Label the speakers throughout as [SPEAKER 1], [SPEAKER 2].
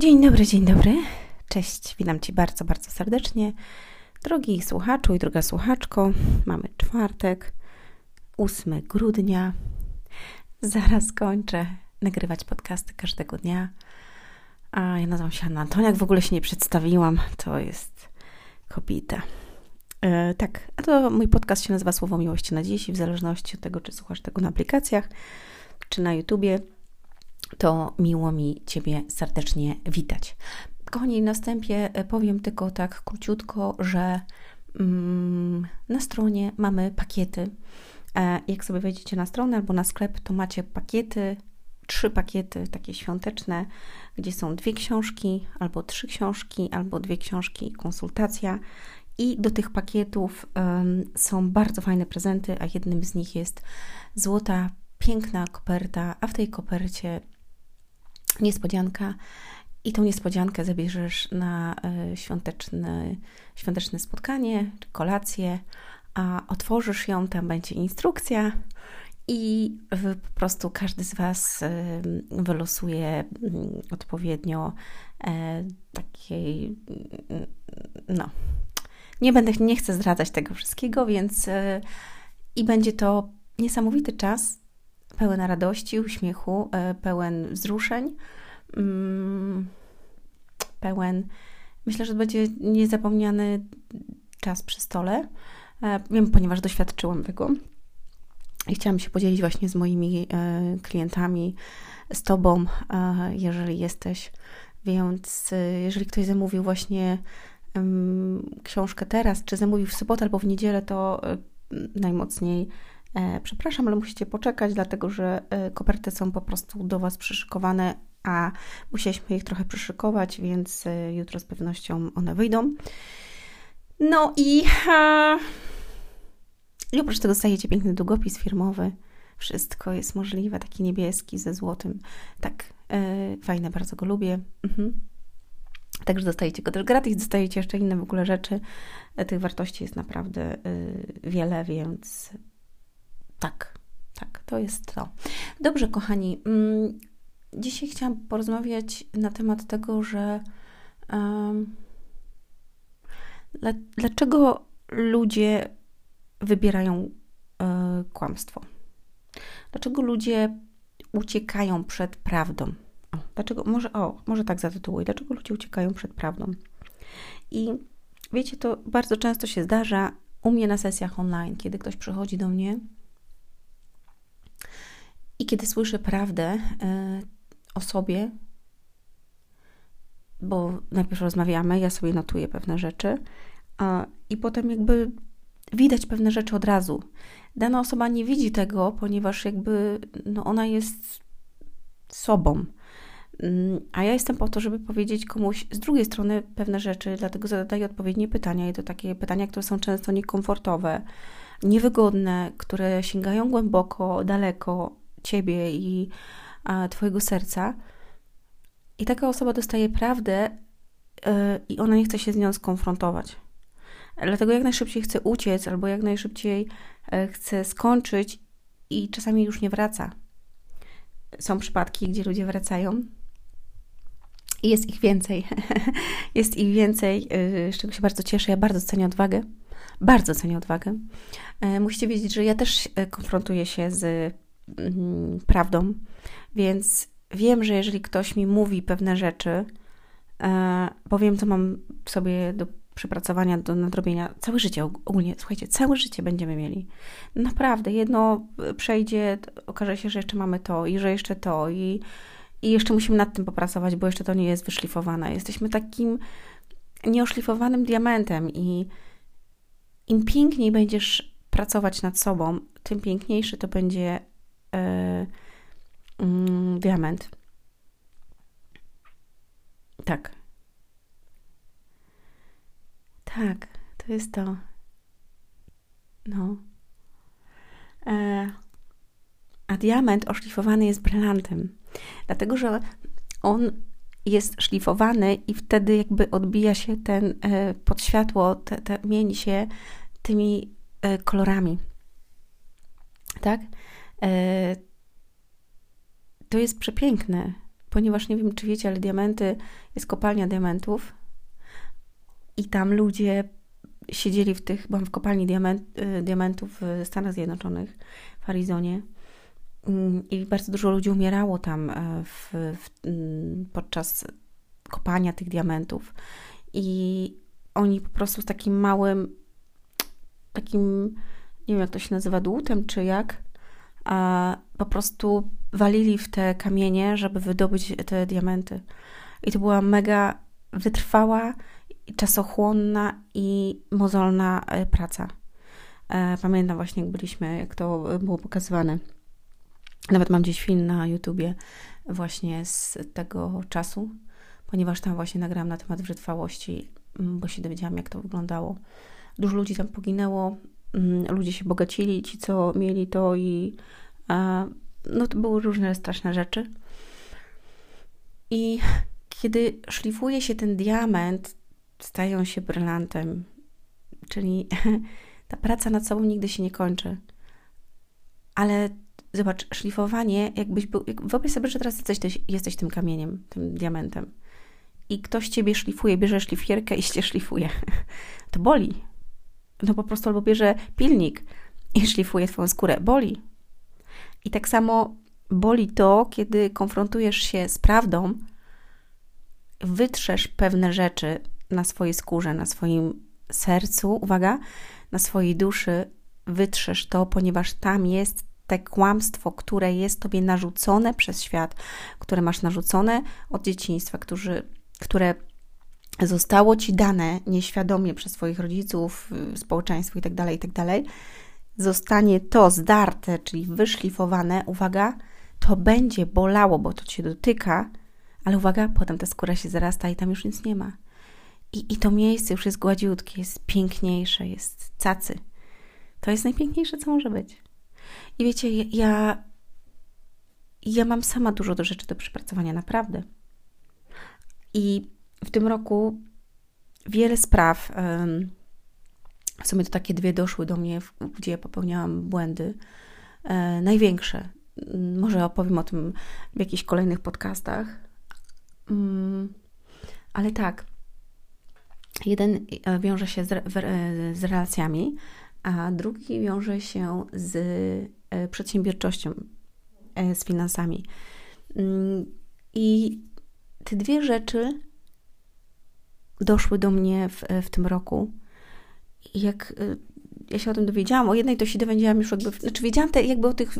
[SPEAKER 1] Dzień dobry, dzień dobry. Cześć, witam Cię bardzo, bardzo serdecznie. Drogi słuchaczu i droga słuchaczko, mamy czwartek, 8 grudnia. Zaraz kończę nagrywać podcasty każdego dnia. A ja nazywam się Anna Antoniak, w ogóle się nie przedstawiłam. To jest kobieta. E, tak, a to mój podcast się nazywa Słowo Miłości na dziś i w zależności od tego, czy słuchasz tego na aplikacjach, czy na YouTubie, to miło mi Ciebie serdecznie witać. Kochani, na wstępie e, powiem tylko tak króciutko, że mm, na stronie mamy pakiety. E, jak sobie wejdziecie na stronę albo na sklep, to macie pakiety, trzy pakiety takie świąteczne, gdzie są dwie książki, albo trzy książki, albo dwie książki i konsultacja. I do tych pakietów um, są bardzo fajne prezenty, a jednym z nich jest złota, piękna koperta, a w tej kopercie niespodzianka. I tą niespodziankę zabierzesz na e, świąteczne, świąteczne spotkanie kolację, a otworzysz ją, tam będzie instrukcja i po prostu każdy z Was e, wylosuje mm, odpowiednio e, takiej, mm, no, nie będę, nie chcę zdradzać tego wszystkiego, więc i będzie to niesamowity czas, pełen radości, uśmiechu, pełen wzruszeń Mm, pełen. Myślę, że będzie niezapomniany czas przy stole. E, wiem, ponieważ doświadczyłam tego i chciałam się podzielić właśnie z moimi e, klientami, z Tobą, e, jeżeli jesteś. Więc jeżeli ktoś zamówił właśnie książkę teraz, czy zamówił w sobotę albo w niedzielę, to najmocniej przepraszam, ale musicie poczekać, dlatego że koperty są po prostu do Was przyszykowane a musieliśmy ich trochę przyszykować, więc y, jutro z pewnością one wyjdą. No i, a, i oprócz tego dostajecie piękny długopis firmowy. Wszystko jest możliwe, taki niebieski ze złotym. Tak, yy, fajne, bardzo go lubię. Mhm. Także dostajecie go też gratis, dostajecie jeszcze inne w ogóle rzeczy. E, tych wartości jest naprawdę yy, wiele, więc tak, tak, to jest to. Dobrze, kochani. Mm, Dzisiaj chciałam porozmawiać na temat tego, że dlaczego ludzie wybierają um, kłamstwo? Dlaczego ludzie uciekają przed prawdą? O, dlaczego, może, o, może tak zatytułuję. Dlaczego ludzie uciekają przed prawdą? I wiecie, to bardzo często się zdarza u mnie na sesjach online, kiedy ktoś przychodzi do mnie i kiedy słyszy prawdę, e, o sobie, bo najpierw rozmawiamy, ja sobie notuję pewne rzeczy, a, i potem jakby widać pewne rzeczy od razu. Dana osoba nie widzi tego, ponieważ jakby no ona jest sobą. Mm, a ja jestem po to, żeby powiedzieć komuś z drugiej strony pewne rzeczy, dlatego zadaję odpowiednie pytania. I to takie pytania, które są często niekomfortowe, niewygodne, które sięgają głęboko, daleko ciebie i Twojego serca. I taka osoba dostaje prawdę yy, i ona nie chce się z nią skonfrontować. Dlatego jak najszybciej chce uciec, albo jak najszybciej yy, chce skończyć i czasami już nie wraca. Są przypadki, gdzie ludzie wracają. I jest ich więcej. jest ich więcej, yy, z czego się bardzo cieszę. Ja bardzo cenię odwagę. Bardzo cenię odwagę. Musicie wiedzieć, że ja też konfrontuję się z mm, prawdą więc wiem, że jeżeli ktoś mi mówi pewne rzeczy, e, bo wiem, co mam sobie do przepracowania, do nadrobienia, całe życie ogólnie, słuchajcie, całe życie będziemy mieli. Naprawdę, jedno przejdzie, okaże się, że jeszcze mamy to i że jeszcze to i, i jeszcze musimy nad tym popracować, bo jeszcze to nie jest wyszlifowane. Jesteśmy takim nieoszlifowanym diamentem i im piękniej będziesz pracować nad sobą, tym piękniejszy to będzie diament. Tak. Tak, to jest to. No. E, a diament oszlifowany jest brylantem, dlatego że on jest szlifowany i wtedy jakby odbija się ten e, pod światło, te, te, mieni się tymi e, kolorami. Tak? E, to jest przepiękne. ponieważ nie wiem, czy wiecie, ale diamenty, jest kopalnia diamentów i tam ludzie siedzieli w tych, byłam w kopalni diament, y, diamentów w Stanach Zjednoczonych, w Arizonie mm, i bardzo dużo ludzi umierało tam e, w, w, mm, podczas kopania tych diamentów i oni po prostu z takim małym, takim, nie wiem jak to się nazywa, dłutem czy jak, po prostu walili w te kamienie, żeby wydobyć te diamenty. I to była mega wytrwała, czasochłonna i mozolna e, praca. E, pamiętam właśnie, jak byliśmy, jak to było pokazywane. Nawet mam gdzieś film na YouTubie właśnie z tego czasu, ponieważ tam właśnie nagrałam na temat wytrwałości, bo się dowiedziałam, jak to wyglądało. Dużo ludzi tam poginęło, ludzie się bogacili, ci, co mieli to i no to były różne straszne rzeczy. I kiedy szlifuje się ten diament, stają się brylantem, czyli ta praca nad sobą nigdy się nie kończy. Ale zobacz, szlifowanie, jakbyś był, wyobraź sobie, że teraz jesteś, jesteś tym kamieniem, tym diamentem i ktoś ciebie szlifuje, bierze szlifierkę i cię szlifuje. To boli. No po prostu albo bierze pilnik i szlifuje twoją skórę. Boli. I tak samo boli to, kiedy konfrontujesz się z prawdą, wytrzesz pewne rzeczy na swojej skórze, na swoim sercu, uwaga, na swojej duszy, wytrzesz to, ponieważ tam jest te kłamstwo, które jest tobie narzucone przez świat, które masz narzucone od dzieciństwa, którzy, które zostało ci dane nieświadomie przez swoich rodziców, społeczeństwo itd., tak itd., tak zostanie to zdarte, czyli wyszlifowane, uwaga, to będzie bolało, bo to cię dotyka, ale uwaga, potem ta skóra się zarasta i tam już nic nie ma. I, i to miejsce już jest gładziutkie, jest piękniejsze, jest cacy. To jest najpiękniejsze, co może być. I wiecie, ja, ja mam sama dużo do rzeczy do przepracowania, naprawdę. I w tym roku wiele spraw, w sumie to takie dwie doszły do mnie, gdzie popełniałam błędy, e, największe. Może opowiem o tym w jakichś kolejnych podcastach. Mm, ale tak, jeden e, wiąże się z, e, z relacjami, a drugi wiąże się z przedsiębiorczością, z finansami. Mm, I te dwie rzeczy doszły do mnie w, w tym roku. I jak y, ja się o tym dowiedziałam, o jednej to się dowiedziałam już jakby, znaczy wiedziałam te, jakby o tych,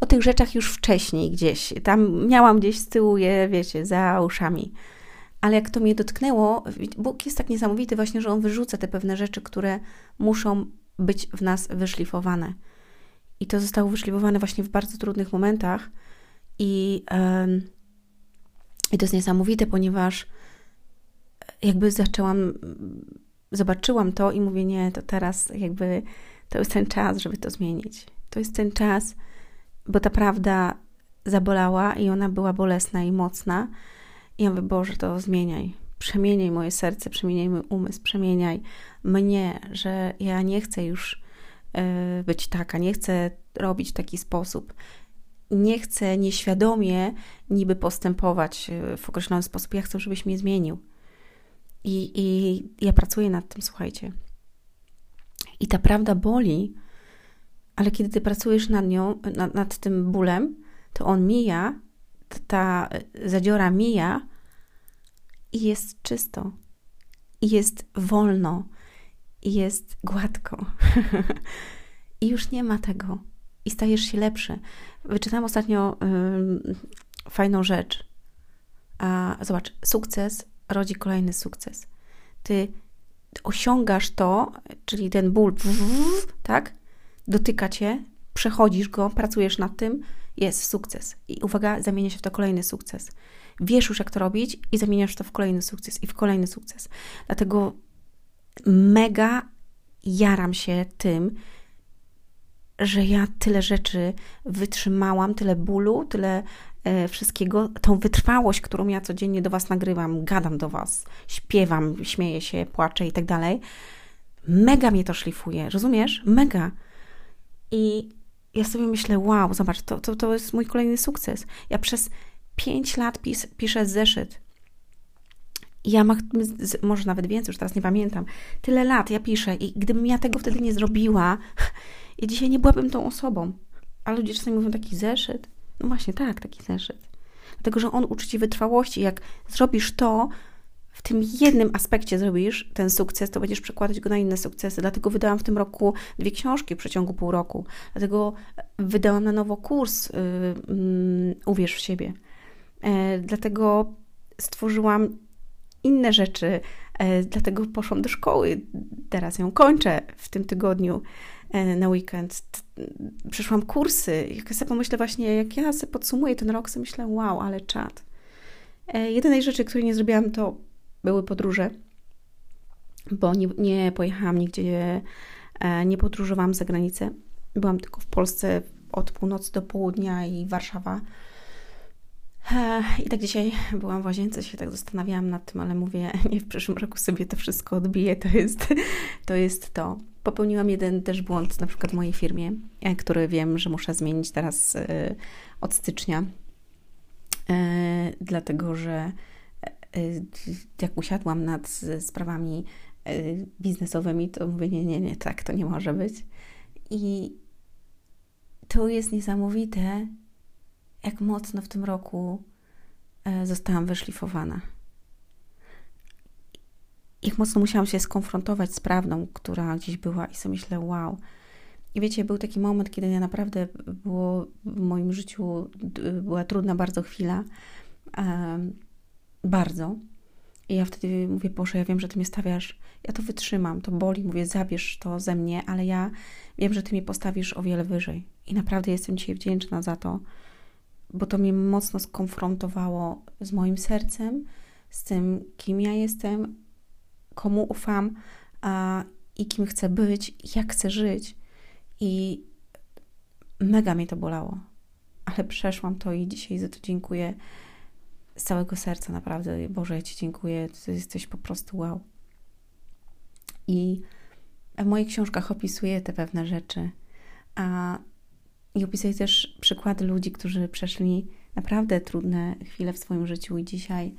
[SPEAKER 1] o tych rzeczach już wcześniej gdzieś. Tam miałam gdzieś z tyłu je, wiecie, za uszami. Ale jak to mnie dotknęło, Bóg jest tak niesamowity właśnie, że On wyrzuca te pewne rzeczy, które muszą być w nas wyszlifowane. I to zostało wyszlifowane właśnie w bardzo trudnych momentach. I, um, i to jest niesamowite, ponieważ jakby zaczęłam, zobaczyłam to i mówię, nie, to teraz jakby to jest ten czas, żeby to zmienić. To jest ten czas, bo ta prawda zabolała i ona była bolesna i mocna. I ja mówię, Boże, to zmieniaj. Przemieniaj moje serce, przemieniaj mój umysł, przemieniaj mnie, że ja nie chcę już y, być taka, nie chcę robić w taki sposób. Nie chcę nieświadomie niby postępować e, w określony sposób. Ja chcę, żebyś mnie zmienił. I, I ja pracuję nad tym, słuchajcie. I ta prawda boli, ale kiedy ty pracujesz nad nią, nad, nad tym bólem, to on mija, ta zadziora mija i jest czysto, i jest wolno, i jest gładko. I już nie ma tego. I stajesz się lepszy. Wyczytałam ostatnio fajną rzecz. A zobacz, sukces rodzi kolejny sukces. Ty osiągasz to, czyli ten ból, tak? Dotyka cię, przechodzisz go, pracujesz nad tym, jest sukces. I uwaga, zamienia się w to kolejny sukces. Wiesz już, jak to robić, i zamieniasz to w kolejny sukces i w kolejny sukces. Dlatego mega jaram się tym, że ja tyle rzeczy wytrzymałam, tyle bólu, tyle wszystkiego, tą wytrwałość, którą ja codziennie do Was nagrywam, gadam do Was, śpiewam, śmieję się, płaczę i tak dalej, mega mnie to szlifuje, rozumiesz? Mega. I ja sobie myślę, wow, zobacz, to, to, to jest mój kolejny sukces. Ja przez pięć lat pis, piszę zeszyt. Ja ma, może nawet więcej, już teraz nie pamiętam. Tyle lat ja piszę i gdybym ja tego wtedy nie zrobiła, i dzisiaj nie byłabym tą osobą. A ludzie czasami mówią taki zeszyt. No właśnie, tak, taki zeszyt. Dlatego, że on uczy ci wytrwałości. Jak zrobisz to, w tym jednym aspekcie zrobisz ten sukces, to będziesz przekładać go na inne sukcesy. Dlatego wydałam w tym roku dwie książki w przeciągu pół roku. Dlatego wydałam na nowo kurs yy, yy, Uwierz w siebie. Yy, dlatego stworzyłam inne rzeczy. E, dlatego poszłam do szkoły. Teraz ją kończę w tym tygodniu e, na weekend. Przeszłam kursy. Jak ja sobie pomyślę właśnie, jak ja sobie podsumuję ten rok, sobie myślę, wow, ale czad. E, jedynej rzeczy, której nie zrobiłam, to były podróże, bo nie, nie pojechałam nigdzie, nie podróżowałam za granicę. Byłam tylko w Polsce od północy do południa i Warszawa i tak dzisiaj byłam w łazience, się tak zastanawiałam nad tym, ale mówię, nie w przyszłym roku sobie to wszystko odbiję, to jest to. Jest to. Popełniłam jeden też błąd, na przykład w mojej firmie, e, który wiem, że muszę zmienić teraz e, od stycznia, e, dlatego że jak usiadłam nad sprawami biznesowymi, to mówię, nie, nie, nie, tak to nie może być. I to jest niesamowite, jak mocno w tym roku zostałam wyszlifowana. Jak mocno musiałam się skonfrontować z prawdą, która gdzieś była i sobie myślę, wow. I wiecie, był taki moment, kiedy ja naprawdę było w moim życiu, była trudna bardzo chwila. Bardzo. I ja wtedy mówię, Boże, ja wiem, że Ty mnie stawiasz, ja to wytrzymam, to boli, mówię, zabierz to ze mnie, ale ja wiem, że Ty mnie postawisz o wiele wyżej. I naprawdę jestem Ci wdzięczna za to, bo to mnie mocno skonfrontowało z moim sercem, z tym, kim ja jestem, komu ufam a, i kim chcę być, jak chcę żyć. I mega mnie to bolało, ale przeszłam to i dzisiaj za to dziękuję z całego serca, naprawdę. Boże, ja Ci dziękuję, Ty jesteś po prostu wow. I w moich książkach opisuję te pewne rzeczy, a i opisuję też przykłady ludzi, którzy przeszli naprawdę trudne chwile w swoim życiu i dzisiaj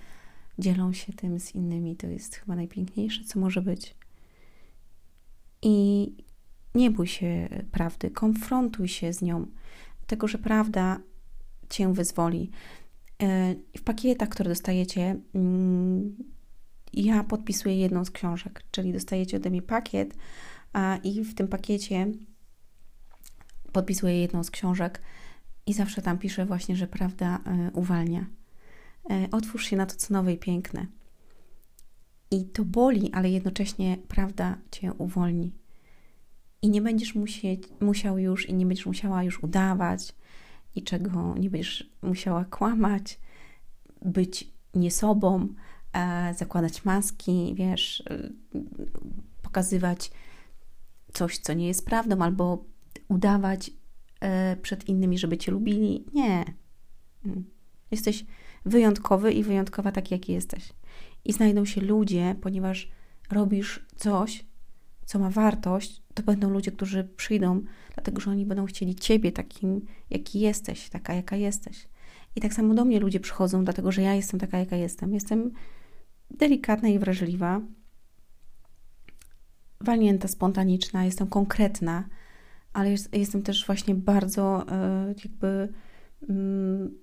[SPEAKER 1] dzielą się tym z innymi. To jest chyba najpiękniejsze, co może być. I nie bój się prawdy, konfrontuj się z nią, tego, że prawda cię wyzwoli. E, w pakietach, które dostajecie, mm, ja podpisuję jedną z książek, czyli dostajecie ode mnie pakiet, i w tym pakiecie podpisuję jedną z książek i zawsze tam piszę właśnie, że prawda e, uwalnia. E, otwórz się na to, co nowe i piękne. I to boli, ale jednocześnie prawda cię uwolni. I nie będziesz musieć, musiał już i nie będziesz musiała już udawać niczego, nie będziesz musiała kłamać, być nie sobą, e, zakładać maski, wiesz, e, pokazywać coś, co nie jest prawdą, albo udawać przed innymi, żeby cię lubili. Nie. Mm. Jesteś wyjątkowy i wyjątkowa tak, jaki jesteś. I znajdą się ludzie, ponieważ robisz coś, co ma wartość, to będą ludzie, którzy przyjdą, dlatego że oni będą chcieli ciebie takim, jaki jesteś, taka, jaka jesteś. I tak samo do mnie ludzie przychodzą, dlatego że ja jestem taka, jaka jestem. Jestem delikatna i wrażliwa, walnięta, spontaniczna, jestem konkretna, ale jest, jestem też właśnie bardzo e, jakby mm,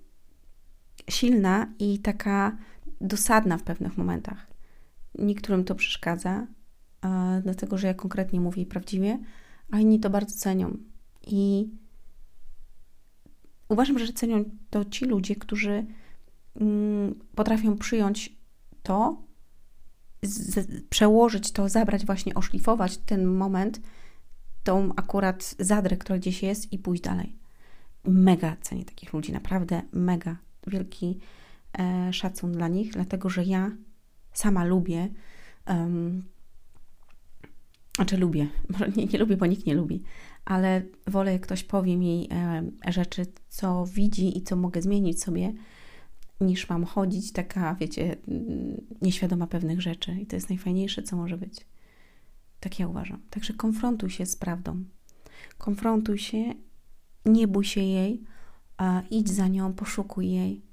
[SPEAKER 1] silna i taka dosadna w pewnych momentach. Niektórym to przeszkadza, dlatego że ja konkretnie mówię prawdziwie, a inni to bardzo cenią. I uważam, że cenią to ci ludzie, którzy mm, potrafią przyjąć to, przełożyć to, zabrać, właśnie oszlifować ten moment tą akurat zadrę, która gdzieś jest i pójść dalej. Mega cenię takich ludzi, naprawdę mega. Wielki e, szacun dla nich, dlatego że ja sama lubię, um, znaczy lubię, może nie, nie lubię, bo nikt nie lubi, ale wolę, jak ktoś powie mi e, rzeczy, co widzi i co mogę zmienić sobie, niż mam chodzić taka, wiecie, nieświadoma pewnych rzeczy. I to jest najfajniejsze, co może być. Tak ja uważam. Także konfrontuj się z prawdą. Konfrontuj się, nie bój się jej, idź za nią, poszukuj jej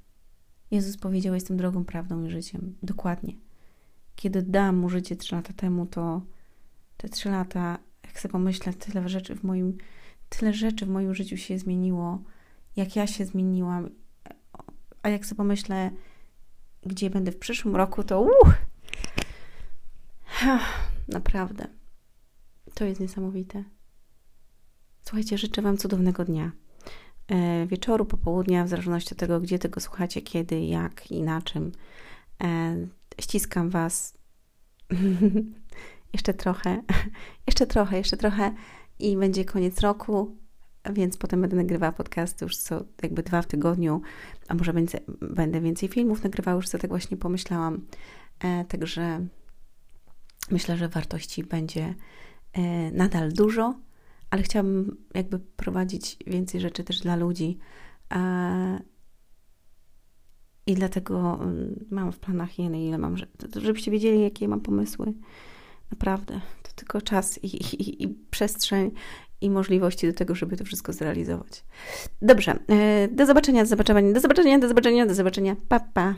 [SPEAKER 1] Jezus powiedział: Jestem drogą, prawdą i życiem. Dokładnie. Kiedy dam mu życie trzy lata temu, to te trzy lata, jak sobie pomyślę, tyle rzeczy w moim, tyle rzeczy w moim życiu się zmieniło, jak ja się zmieniłam, a jak sobie pomyślę, gdzie będę w przyszłym roku, to naprawdę. To jest niesamowite. Słuchajcie, życzę Wam cudownego dnia. E, wieczoru, popołudnia, w zależności od tego, gdzie tego słuchacie, kiedy, jak i na czym. E, ściskam Was. jeszcze trochę, jeszcze trochę, jeszcze trochę i będzie koniec roku, więc potem będę nagrywała podcasty już co jakby dwa w tygodniu, a może będę, będę więcej filmów nagrywała, już co tak właśnie pomyślałam. E, także myślę, że wartości będzie nadal dużo, ale chciałabym jakby prowadzić więcej rzeczy też dla ludzi. I dlatego mm, mam w planach ile, ile mam, żebyście wiedzieli, jakie mam pomysły. Naprawdę, to tylko czas i, i, i przestrzeń i możliwości do tego, żeby to wszystko zrealizować. Dobrze, e, do zobaczenia, do zobaczenia, do zobaczenia, do zobaczenia, do zobaczenia. Pa, pa.